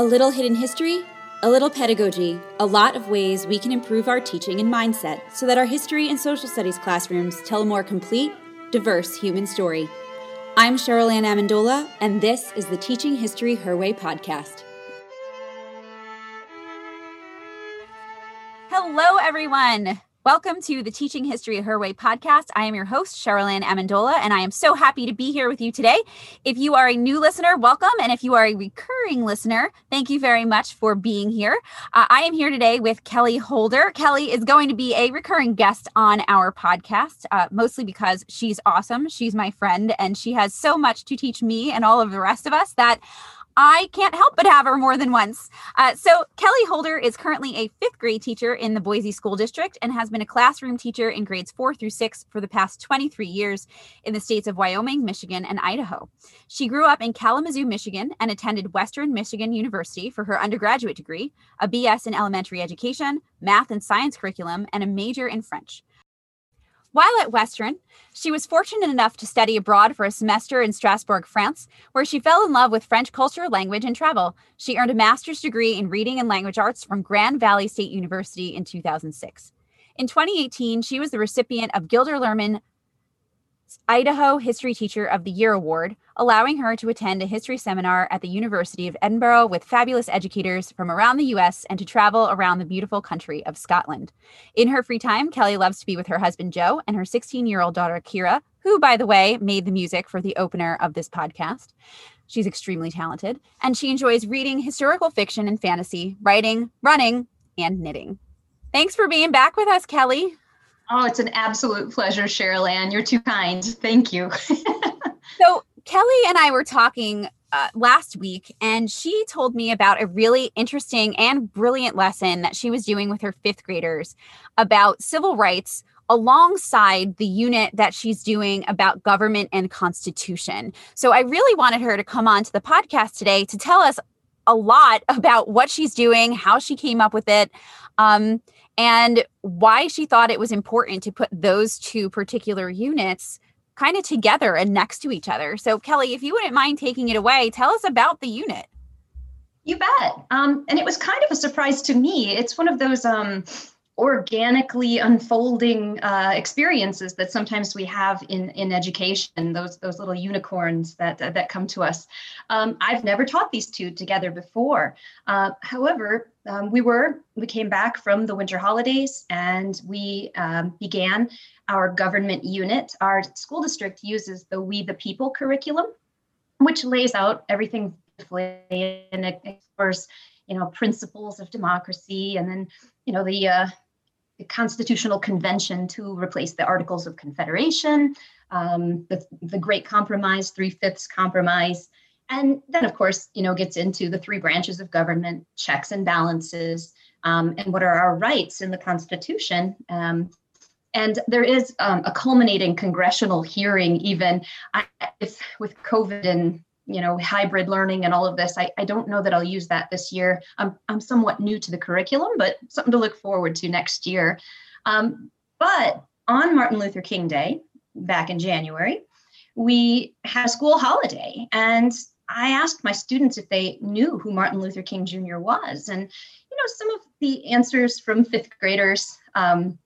A little hidden history, a little pedagogy, a lot of ways we can improve our teaching and mindset so that our history and social studies classrooms tell a more complete, diverse human story. I'm Cheryl Ann Amendola, and this is the Teaching History Her Way podcast. Hello, everyone. Welcome to the Teaching History Her Way podcast. I am your host, Cheryl Ann Amendola, and I am so happy to be here with you today. If you are a new listener, welcome. And if you are a recurring listener, thank you very much for being here. Uh, I am here today with Kelly Holder. Kelly is going to be a recurring guest on our podcast, uh, mostly because she's awesome. She's my friend, and she has so much to teach me and all of the rest of us that I can't help but have her more than once. Uh, so, Kelly Holder is currently a fifth grade teacher in the Boise School District and has been a classroom teacher in grades four through six for the past 23 years in the states of Wyoming, Michigan, and Idaho. She grew up in Kalamazoo, Michigan, and attended Western Michigan University for her undergraduate degree, a BS in elementary education, math and science curriculum, and a major in French. While at Western, she was fortunate enough to study abroad for a semester in Strasbourg, France, where she fell in love with French culture, language, and travel. She earned a master's degree in reading and language arts from Grand Valley State University in 2006. In 2018, she was the recipient of Gilder Lehrman Idaho History Teacher of the Year Award, allowing her to attend a history seminar at the University of Edinburgh with fabulous educators from around the US and to travel around the beautiful country of Scotland. In her free time, Kelly loves to be with her husband Joe and her 16 year old daughter Kira, who, by the way, made the music for the opener of this podcast. She's extremely talented, and she enjoys reading historical fiction and fantasy, writing, running, and knitting. Thanks for being back with us, Kelly. Oh, it's an absolute pleasure, Cheryl Ann. You're too kind. Thank you. so, Kelly and I were talking uh, last week, and she told me about a really interesting and brilliant lesson that she was doing with her fifth graders about civil rights alongside the unit that she's doing about government and constitution. So I really wanted her to come on to the podcast today to tell us a lot about what she's doing, how she came up with it. Um, and why she thought it was important to put those two particular units kind of together and next to each other. So, Kelly, if you wouldn't mind taking it away, tell us about the unit. You bet. Um, and it was kind of a surprise to me. It's one of those um, organically unfolding uh, experiences that sometimes we have in in education those those little unicorns that uh, that come to us um, i've never taught these two together before uh, however um, we were we came back from the winter holidays and we um, began our government unit our school district uses the we the people curriculum which lays out everything and explores you know principles of democracy and then you know the uh, the Constitutional Convention to replace the Articles of Confederation, um, the, the Great Compromise, Three Fifths Compromise, and then, of course, you know, gets into the three branches of government, checks and balances, um, and what are our rights in the Constitution. Um, and there is um, a culminating congressional hearing, even I, if, with COVID and you know hybrid learning and all of this. I, I don't know that i'll use that this year. I'm, I'm somewhat new to the curriculum but something to look forward to next year. Um, but on martin luther king day back in january we had a school holiday. And i asked my students if they knew who martin luther king jr was. And you know some of the answers from fifth graders um,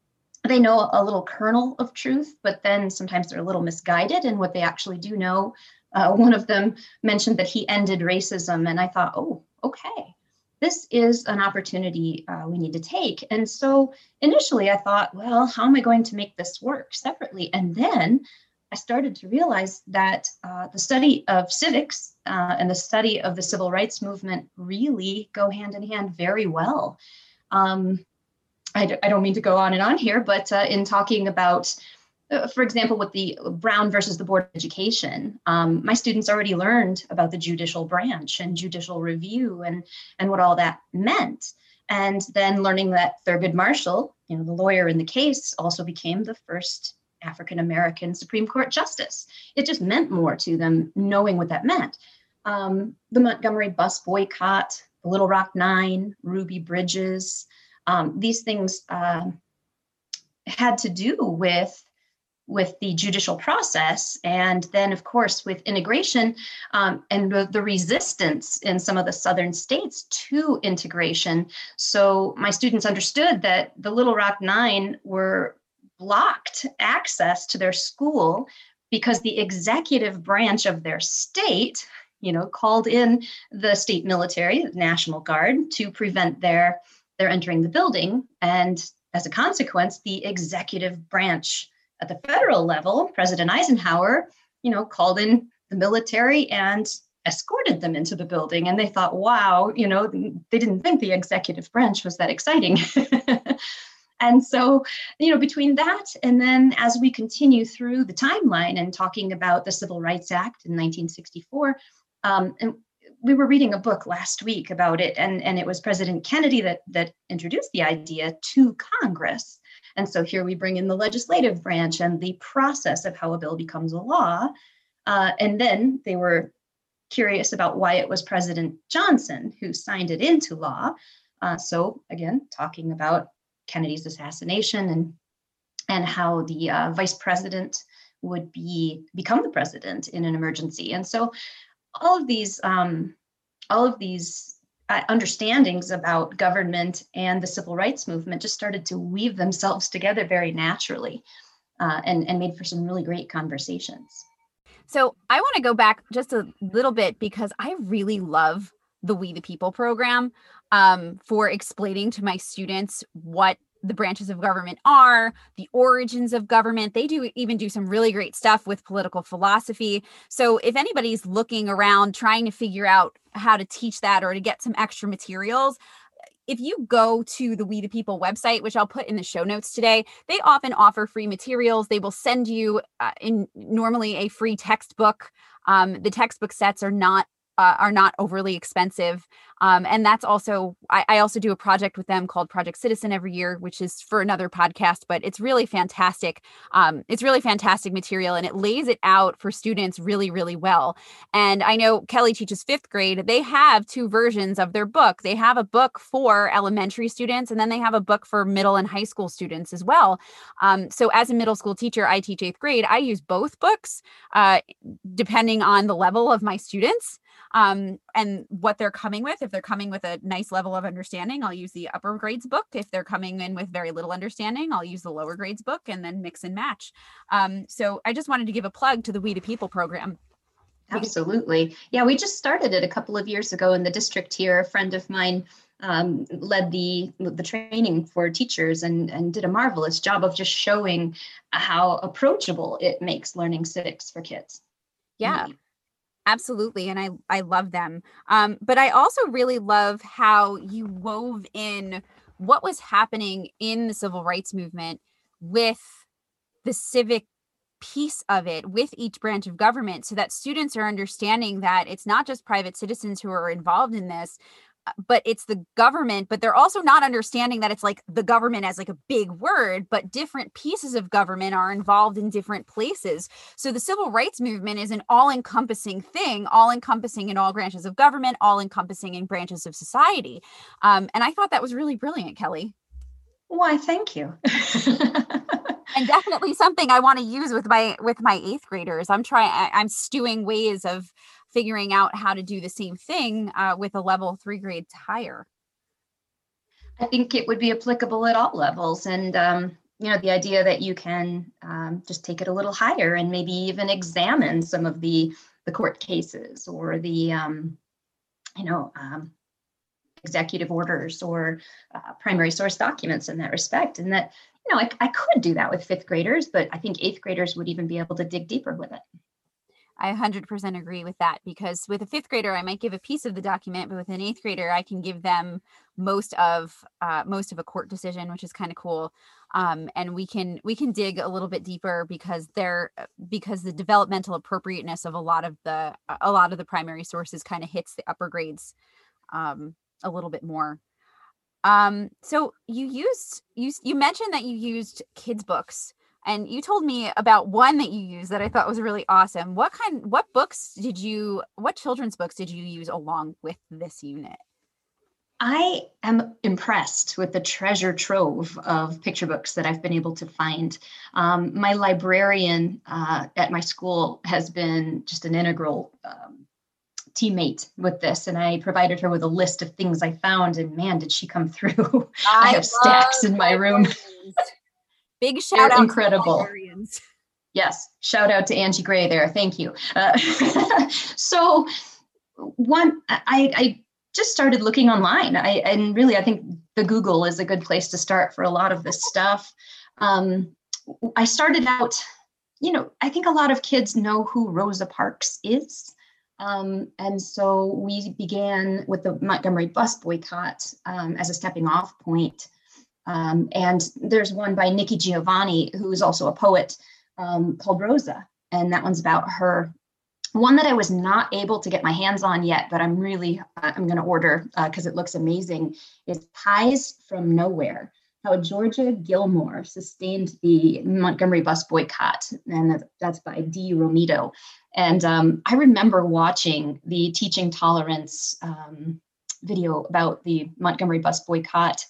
they know a little kernel of truth, but then sometimes they're a little misguided in what they actually do know uh, one of them mentioned that he ended racism, and I thought, oh, okay, this is an opportunity uh, we need to take. And so initially I thought, well, how am I going to make this work separately? And then I started to realize that uh, the study of civics uh, and the study of the civil rights movement really go hand in hand very well. Um, I d- I don't mean to go on and on here, but uh, in talking about uh, for example, with the Brown versus the Board of Education, um, my students already learned about the judicial branch and judicial review and, and what all that meant. And then learning that Thurgood Marshall, you know, the lawyer in the case, also became the first African American Supreme Court justice. It just meant more to them knowing what that meant. Um, the Montgomery bus boycott, the Little Rock Nine, Ruby Bridges, um, these things uh, had to do with with the judicial process. And then, of course, with integration um, and the, the, resistance in some of the southern states to integration. So my students understood that the Little Rock Nine were blocked access to their school because the executive branch of their state, you know, called in the state military, the National Guard, to prevent their their entering the building. And as a consequence, the executive branch at the federal level, President Eisenhower, you know, called in the military and escorted them into the building. And they thought, wow, you know, they didn't think the executive branch was that exciting. and so, you know, between that and then as we continue through the timeline and talking about the Civil Rights Act in 1964, um, and we were reading a book last week about it, and, and it was President Kennedy that, that introduced the idea to Congress and so here we bring in the legislative branch and the process of how a bill becomes a law. Uh, and then they were curious about why it was President Johnson who signed it into law. Uh, so again, talking about Kennedy's assassination and and how the uh, vice president would be become the president in an emergency. And so all of these um, all of these uh, understandings about government and the civil rights movement just started to weave themselves together very naturally uh, and, and made for some really great conversations. So I want to go back just a little bit because I really love the We the People program um, for explaining to my students what the branches of government are, the origins of government. They do even do some really great stuff with political philosophy. So if anybody's looking around trying to figure out how to teach that or to get some extra materials, if you go to the We the People website, which I'll put in the show notes today, they often offer free materials. They will send you uh, in normally a free textbook. Um, the textbook sets are not uh, are not overly expensive. Um, and that's also, I, I, also do a project with them called Project Citizen every year, which is for another podcast, but it's really fantastic. Um, it's really fantastic material and it lays it out for students really, really well. And I know Kelly teaches fifth grade. They have two versions of their book. They have a book for elementary students and then they have a book for middle and high school students as well. Um, so as a middle school teacher, I teach eighth grade. I use both books uh, depending on the level of my students um, and what they're coming with. If they're coming with a nice level of understanding, I'll use the upper grades book. If they're coming in with very little understanding, I'll use the lower grades book and then mix and match. Um, so I just wanted to give a plug to the We the People program. Absolutely. Yeah, we just started it a couple of years ago in the district here. A friend of mine um, led the the training for teachers and and did a marvelous job of just showing how approachable it makes learning civics for kids. Yeah, Absolutely. And I, I love them. Um, but I also really love how you wove in what was happening in the civil rights movement with the civic piece of it with each branch of government so that students are understanding that it's not just private citizens who are involved in this but it's the government but they're also not understanding that it's like the government as like a big word but different pieces of government are involved in different places. So the civil rights movement is an all-encompassing thing all encompassing in all branches of government all encompassing in branches of society. Um, and i thought that was really brilliant kelly. Why thank you. And definitely something i want to use with my with my eighth graders. I'm trying i'm stewing ways of figuring out how to do the same thing uh, with a level three grades higher? I think it would be applicable at all levels. And, um, you know, the idea that you can um, just take it a little higher and maybe even examine some of the, the court cases or the, um, you know, um, executive orders or uh, primary source documents in that respect. And that, you know, I, I could do that with fifth graders, but I think eighth graders would even be able to dig deeper with it. I 100% agree with that because with a fifth grader, I might give a piece of the document, but with an eighth grader, I can give them most of uh, most of a court decision, which is kind of cool. Um, and we can we can dig a little bit deeper because they're uh, because the developmental appropriateness of a lot of the a lot of the primary sources kind of hits the upper grades um, a little bit more. Um, so you used you you mentioned that you used kids books and you told me about one that you used that I thought was really awesome. What kind what books did you what children's books did you use along with this unit? I am impressed with the treasure trove of picture books that I've been able to find. Um, my librarian uh, at my school has been just an integral um, teammate with this, and I provided her with a list of things I found, and man, did she come through! I, I have stacks in my room. Big shout They're out! Incredible. Yes, shout out to Angie Gray there. Thank you. Uh, so, one, I, I just started looking online. I and really I think the Google is a good place to start for a lot of this stuff. Um, I started out, you know, I think a lot of kids know who Rosa Parks is. Um, and so we began with the Montgomery bus boycott um, as a stepping off point. Um, and there's one by Nikki Giovanni, who is also a poet, um, called Rosa. And that one's about her one that I was not able to get my hands on yet, but I'm really I'm going to order because uh, it looks amazing. Is Pies from Nowhere: How Georgia Gilmore Sustained the Montgomery Bus Boycott, and that's by Dee Romito. And um, I remember watching the Teaching Tolerance um, video about the Montgomery Bus Boycott,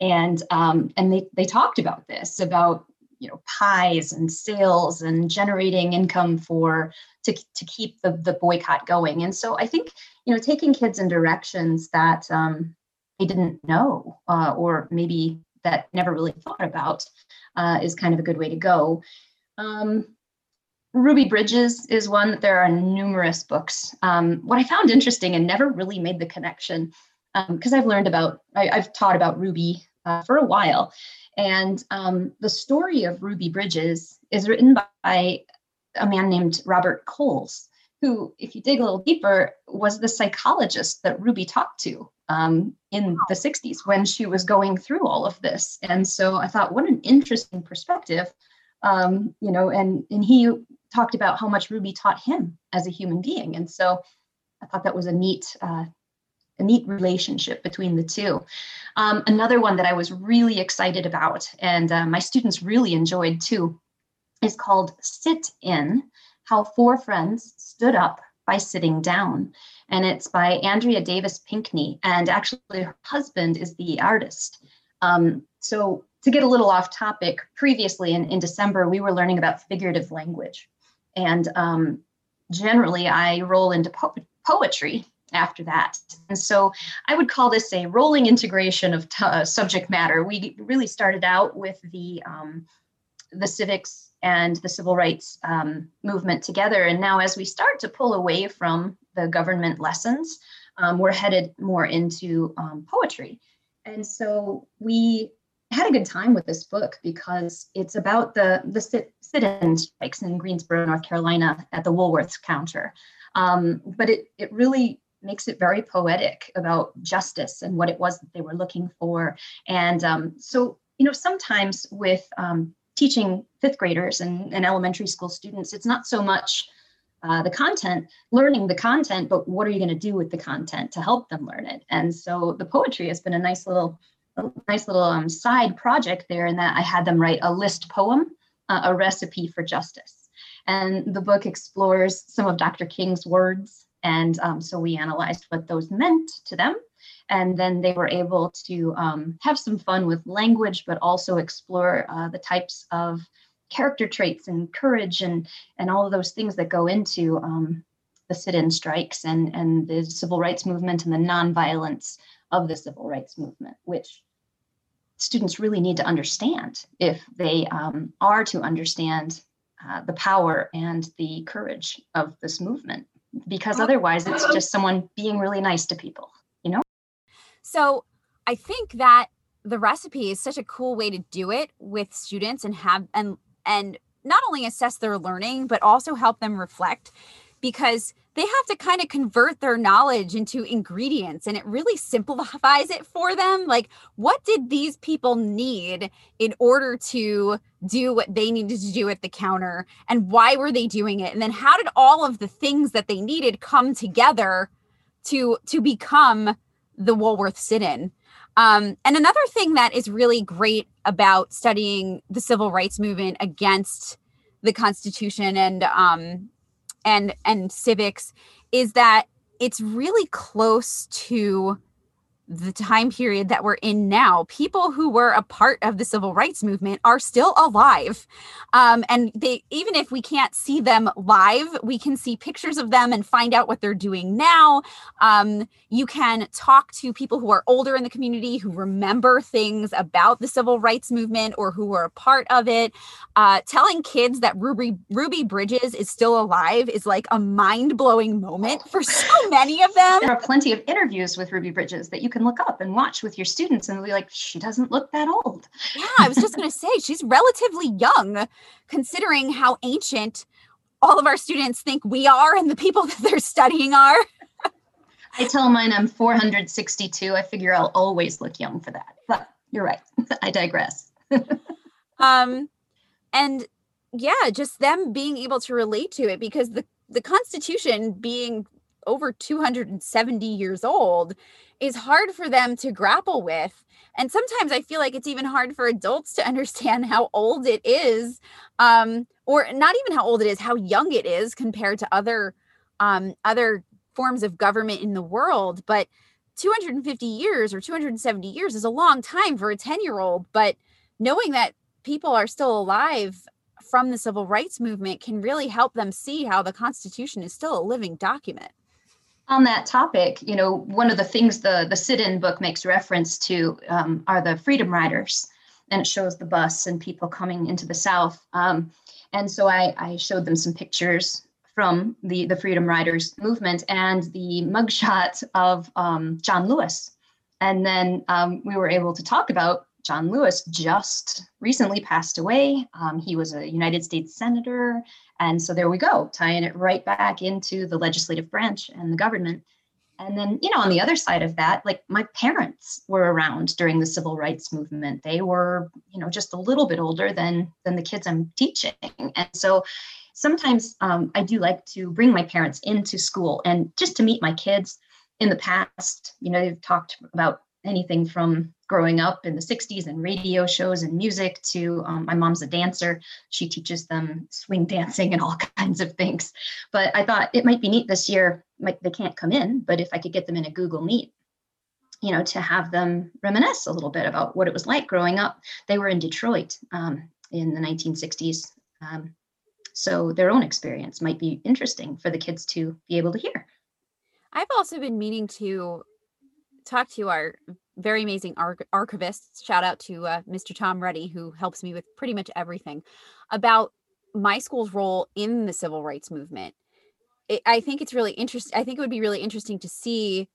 and um, and they they talked about this about you know pies and sales and generating income for to, to keep the, the boycott going. And so i think you know taking kids in directions that um, they didn't know uh, or maybe that never really thought about uh, is kind of a good way to go. Um, ruby bridges is one. That there are numerous books. Um, what i found interesting and never really made the connection because um, i've learned about I, have taught about ruby uh, for a while and um, the story of Ruby Bridges is written by a man named Robert Coles, who, if you dig a little deeper, was the psychologist that Ruby talked to um, in the 60s when she was going through all of this. And so I thought, what an interesting perspective. Um, you know, and and he talked about how much Ruby taught him as a human being. And so I thought that was a neat uh, a neat relationship between the two. Um, another one that I was really excited about and uh, my students really enjoyed too is called Sit In How Four Friends Stood Up by Sitting Down. And it's by Andrea Davis Pinkney. And actually, her husband is the artist. Um, so, to get a little off topic, previously in, in December, we were learning about figurative language. And um, generally, I roll into po- poetry after that. And so I would call this a rolling integration of t- uh, subject matter. We really started out with the um, the civics and the civil rights um, movement together, and now as we start to pull away from the government lessons, um, we're headed more into um, poetry. And so we had a good time with this book because it's about the the sit, sit-in strikes in Greensboro, North Carolina, at the Woolworths counter. Um, but it it really makes it very poetic about justice and what it was that they were looking for. And um, so, you know, sometimes with um, teaching fifth graders and, and, elementary school students, it's not so much uh, the content, learning the content, but what are you going to do with the content to help them learn it? And so the poetry has been a nice little, a nice little um, side project there in that I had them write a list poem, uh, a recipe for justice. And the book explores some of Dr. King's words and um, so we analyzed what those meant to them. And then they were able to um, have some fun with language, but also explore uh, the types of character traits and courage and, and all of those things that go into um, the sit-in strikes and, and the civil rights movement and the nonviolence of the civil rights movement, which students really need to understand if they um, are to understand uh, the power and the courage of this movement because otherwise it's just someone being really nice to people, you know? So I think that the recipe is such a cool way to do it with students and have and and not only assess their learning but also help them reflect because they have to kind of convert their knowledge into ingredients and it really simplifies it for them. Like what did these people need in order to do what they needed to do at the counter and why were they doing it? And then how did all of the things that they needed come together to to become the woolworth sit-in? Um, and another thing that is really great about studying the civil rights movement against the constitution and um, and and civics is that it's really close to the time period that we're in now, people who were a part of the civil rights movement are still alive. Um, and they, even if we can't see them live, we can see pictures of them and find out what they're doing now. Um, you can talk to people who are older in the community who remember things about the civil rights movement or who were a part of it. Uh, telling kids that Ruby, Ruby Bridges is still alive is like a mind blowing moment for so many of them. There are plenty of interviews with Ruby Bridges that you can look up and watch with your students and be like, she doesn't look that old. Yeah, I was just going to say, she's relatively young considering how ancient all of our students think we are and the people that they're studying are. I tell mine I'm 462. I figure I'll always look young for that. But you're right. I digress. um and yeah, just them being able to relate to it because the the constitution being over 270 years old is hard for them to grapple with. And sometimes I feel like it's even hard for adults to understand how old it is, um, or not even how old it is, how young it is compared to other um, other forms of government in the world. But 250 years or 270 years is a long time for a 10 year old. But knowing that people are still alive from the civil rights movement can really help them see how the Constitution is still a living document on that topic, you know, one of the things the the sit-in book makes reference to um, are the Freedom Riders, and it shows the bus and people coming into the South. Um, and so I, I showed them some pictures from the the Freedom Riders movement and the mugshot of um, John Lewis, and then um, we were able to talk about John Lewis just recently passed away. Um, he was a United States Senator. And so there we go, tying it right back into the legislative branch and the government. And then, you know, on the other side of that, like my parents were around during the civil rights movement. They were, you know, just a little bit older than than the kids I'm teaching. And so sometimes um, I do like to bring my parents into school and just to meet my kids. In the past, you know, they've talked about anything from growing up in the 60s and radio shows and music to um, my mom's a dancer. She teaches them swing dancing and all kinds of things. But i thought it might be neat this year they can't come in but if i could get them in a google meet you know to have them reminisce a little bit about what it was like growing up. They were in detroit um, in the 1960s um, so their own experience might be interesting for the kids to be able to hear. I've also been meaning to talk to our very amazing arch- archivists. Shout out to uh, Mr. Tom Reddy, who helps me with pretty much everything about my school's role in the civil rights movement. It, I think it's really interesting. I think it would be really interesting to see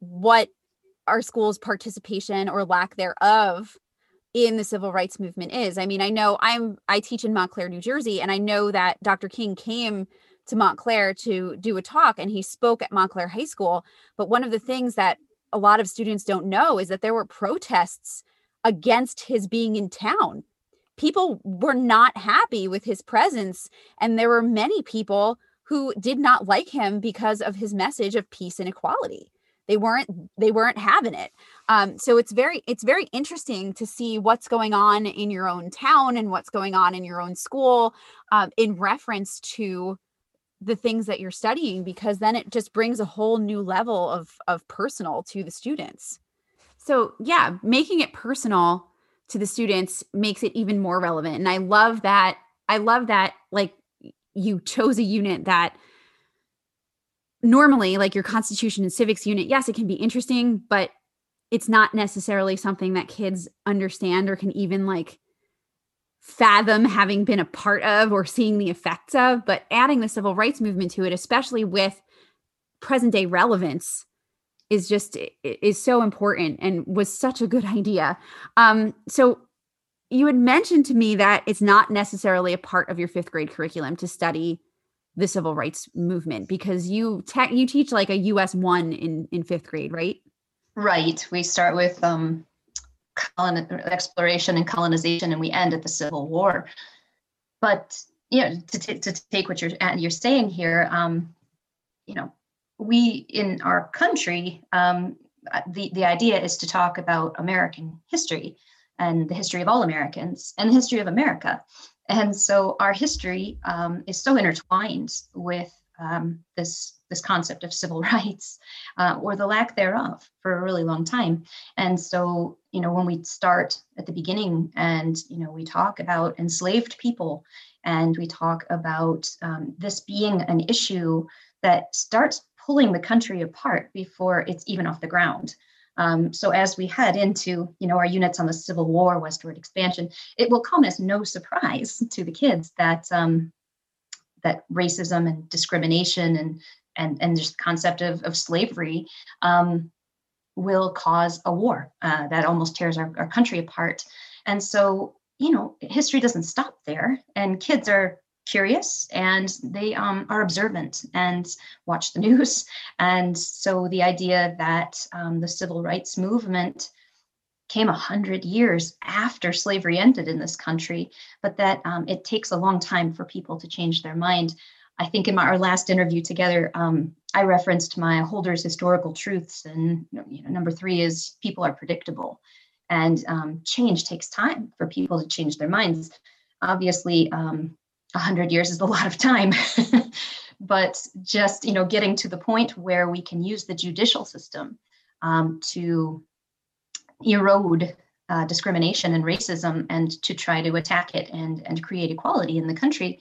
what our school's participation or lack thereof in the civil rights movement is. I mean, I know I'm I teach in Montclair, New Jersey, and I know that Dr. King came to Montclair to do a talk and he spoke at Montclair High School. But one of the things that a lot of students don't know is that there were protests against his being in town. People were not happy with his presence, and there were many people who did not like him because of his message of peace and equality. They weren't they weren't having it. Um, so it's very it's very interesting to see what's going on in your own town and what's going on in your own school um, in reference to the things that you're studying because then it just brings a whole new level of of personal to the students. So yeah making it personal to the students makes it even more relevant and i love that i love that like you chose a unit that normally like your constitution and civics unit yes it can be interesting but it's not necessarily something that kids understand or can even like fathom having been a part of or seeing the effects of, but adding the civil rights movement to it, especially with present day relevance, is just is so important and was such a good idea. Um, so you had mentioned to me that it's not necessarily a part of your fifth grade curriculum to study the civil rights movement because you te- you teach like a US one in in fifth grade, right? Right. We start with um, colon, exploration and colonization, and we end at the Civil War. But you know, to, t- to take what you're you're saying here, um, you know, we in our country, um, the the idea is to talk about American history and the history of all Americans and the history of America. And so our history um, is so intertwined with um, this this concept of civil rights uh, or the lack thereof for a really long time. And so, you know, when we start at the beginning and you know we talk about enslaved people and we talk about um, this being an issue that starts pulling the country apart before it's even off the ground. Um, so as we head into, you know, our units on the Civil War, westward expansion, it will come as no surprise to the kids that um, that racism and discrimination and and and just the concept of, of slavery um, will cause a war uh, that almost tears our, our country apart. And so, you know, history doesn't stop there, and kids are curious and they um, are observant and watch the news. And so the idea that um, the civil rights movement came a hundred years after slavery ended in this country, but that um, it takes a long time for people to change their mind. I think in my, our last interview together, um, I referenced my Holder's historical truths, and you know, number three is people are predictable, and um, change takes time for people to change their minds. Obviously, um, 100 years is a lot of time but just you know getting to the point where we can use the judicial system um, to erode uh, discrimination and racism and to try to attack it and and create equality in the country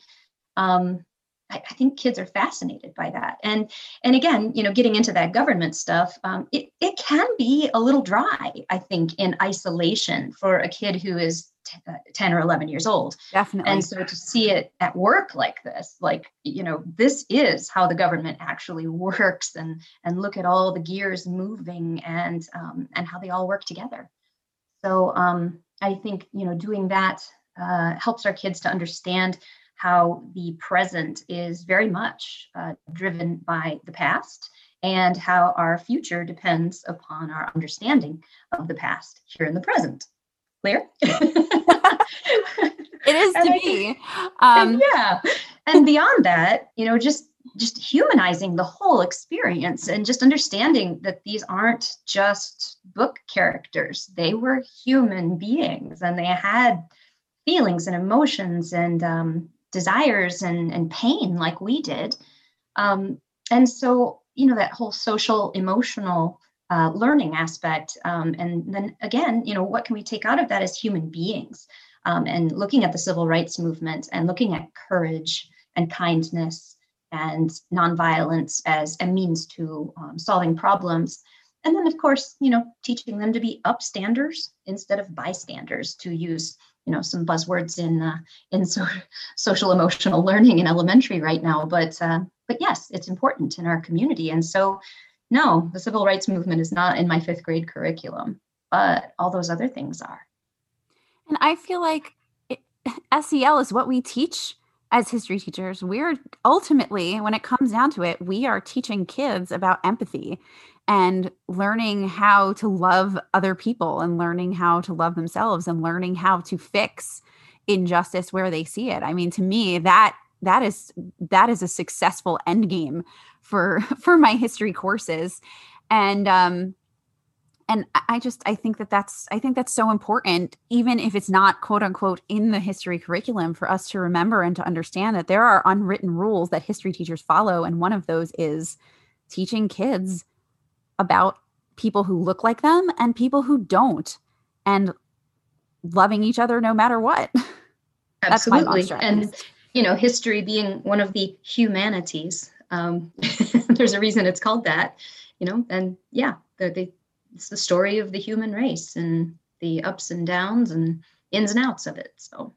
um, I, I, think kids are fascinated by that. And and again you know getting into that government stuff um, it, it can be a little dry i think in isolation for a kid who is uh, 10 or 11 years old. Definitely. And so to see it at work like this, like, you know, this is how the government actually works and, and look at all the gears moving and, um, and how they all work together. So um, I think, you know, doing that uh, helps our kids to understand how the present is very much uh, driven by the past and how our future depends upon our understanding of the past here in the present clear? it is to be. Um, yeah. And beyond that, you know, just just humanizing the whole experience and just understanding that these aren't just book characters. They were human beings and they had feelings and emotions and um, desires and, and pain like we did. Um, and so, you know, that whole social emotional uh, learning aspect. Um, and then again, you know, what can we take out of that as human beings? Um, and looking at the civil rights movement and looking at courage and kindness and nonviolence as a means to um, solving problems. And then, of course, you know, teaching them to be upstanders instead of bystanders, to use you know some buzzwords in uh, in so, social emotional learning in elementary right now. But uh, but yes, it's important in our community, and so no, the civil rights movement is not in my fifth grade curriculum, but all those other things are. And I feel like it, SEL is what we teach as history teachers. We're ultimately, when it comes down to it, we are teaching kids about empathy and learning how to love other people and learning how to love themselves and learning how to fix injustice where they see it. I mean, to me, that that is that is a successful end game for for my history courses. And um and i just i think that that's i think that's so important even if it's not quote unquote in the history curriculum for us to remember and to understand that there are unwritten rules that history teachers follow. And one of those is teaching kids about people who look like them and people who don't and loving each other no matter what. Absolutely. and you know history being one of the humanities um, there's a reason it's called that, you know. And yeah, the, the, it's the story of the human race and the ups and downs and ins and outs of it. So,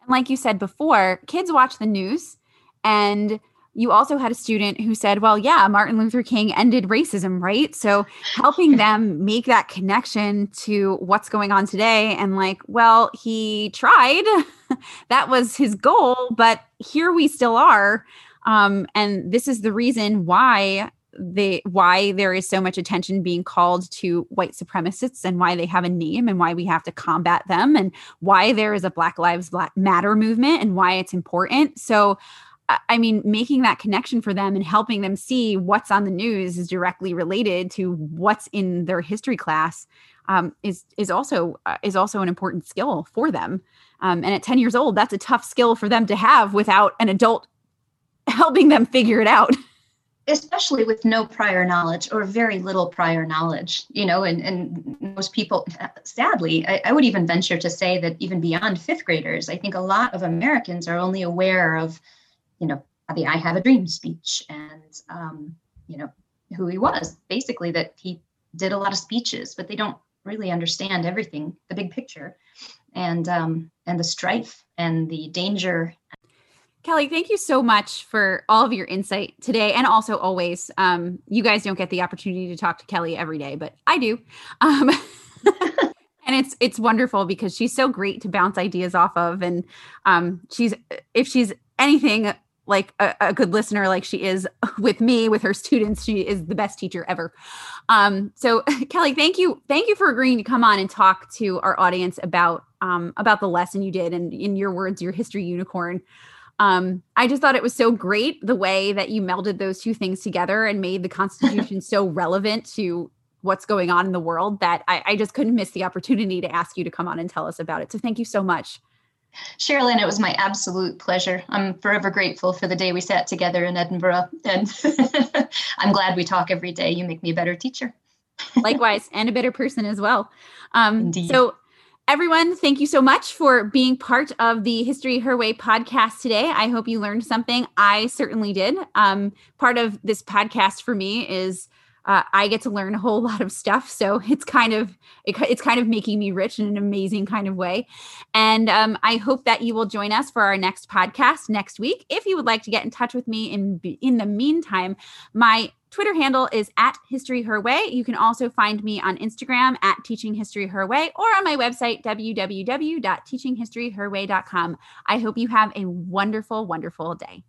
and like you said before, kids watch the news, and you also had a student who said, "Well, yeah, Martin Luther King ended racism, right?" So, helping them make that connection to what's going on today, and like, well, he tried. that was his goal, but here we still are um, and this is the reason why they why there is so much attention being called to white supremacists and why they have a name and why we have to combat them and why there is a black lives matter movement and why it's important. So i mean making that connection for them and helping them see what's on the news is directly related to what's in their history class um, is is also uh, is also an important skill for them. Um, and at 10 years old that's a tough skill for them to have without an adult helping them figure it out. Especially with no prior knowledge or very little prior knowledge you know and, and most people sadly I, I, would even venture to say that even beyond fifth graders i think a lot of americans are only aware of you know the i have a dream speech and um, you know who he was. Basically that he did a lot of speeches but they don't really understand everything the big picture. And um, and the strife and the danger Kelly, thank you so much for all of your insight today and also always. Um, you guys don't get the opportunity to talk to Kelly every day, but I do. Um, and it's it's wonderful because she's so great to bounce ideas off of and um, she's if she's anything like a, a, good listener like she is with me with her students she is the best teacher ever um, so kelly thank you thank you for agreeing to come on and talk to our audience about um, about the lesson you did and in your words your history unicorn um, I just thought it was so great the way that you melded those two things together and made the Constitution so relevant to what's going on in the world that I, I, just couldn't miss the opportunity to ask you to come on and tell us about it. So thank you so much. Cheryl Ann, it was my absolute pleasure. I'm forever grateful for the day we sat together in Edinburgh. And I'm glad we talk every day. You make me a better teacher. Likewise, and a better person as well. Um, Indeed. So Everyone, thank you so much for being part of the History Her Way podcast today. I hope you learned something. I certainly did. Um, part of this podcast for me is uh, I get to learn a whole lot of stuff. So it's kind of it, it's kind of making me rich in an amazing kind of way. And um, I hope that you will join us for our next podcast next week. If you would like to get in touch with me in in the meantime, my Twitter handle is at History Her Way. You can also find me on Instagram at Teaching History Her Way or on my website, www.teachinghistoryherway.com. I hope you have a wonderful, wonderful day.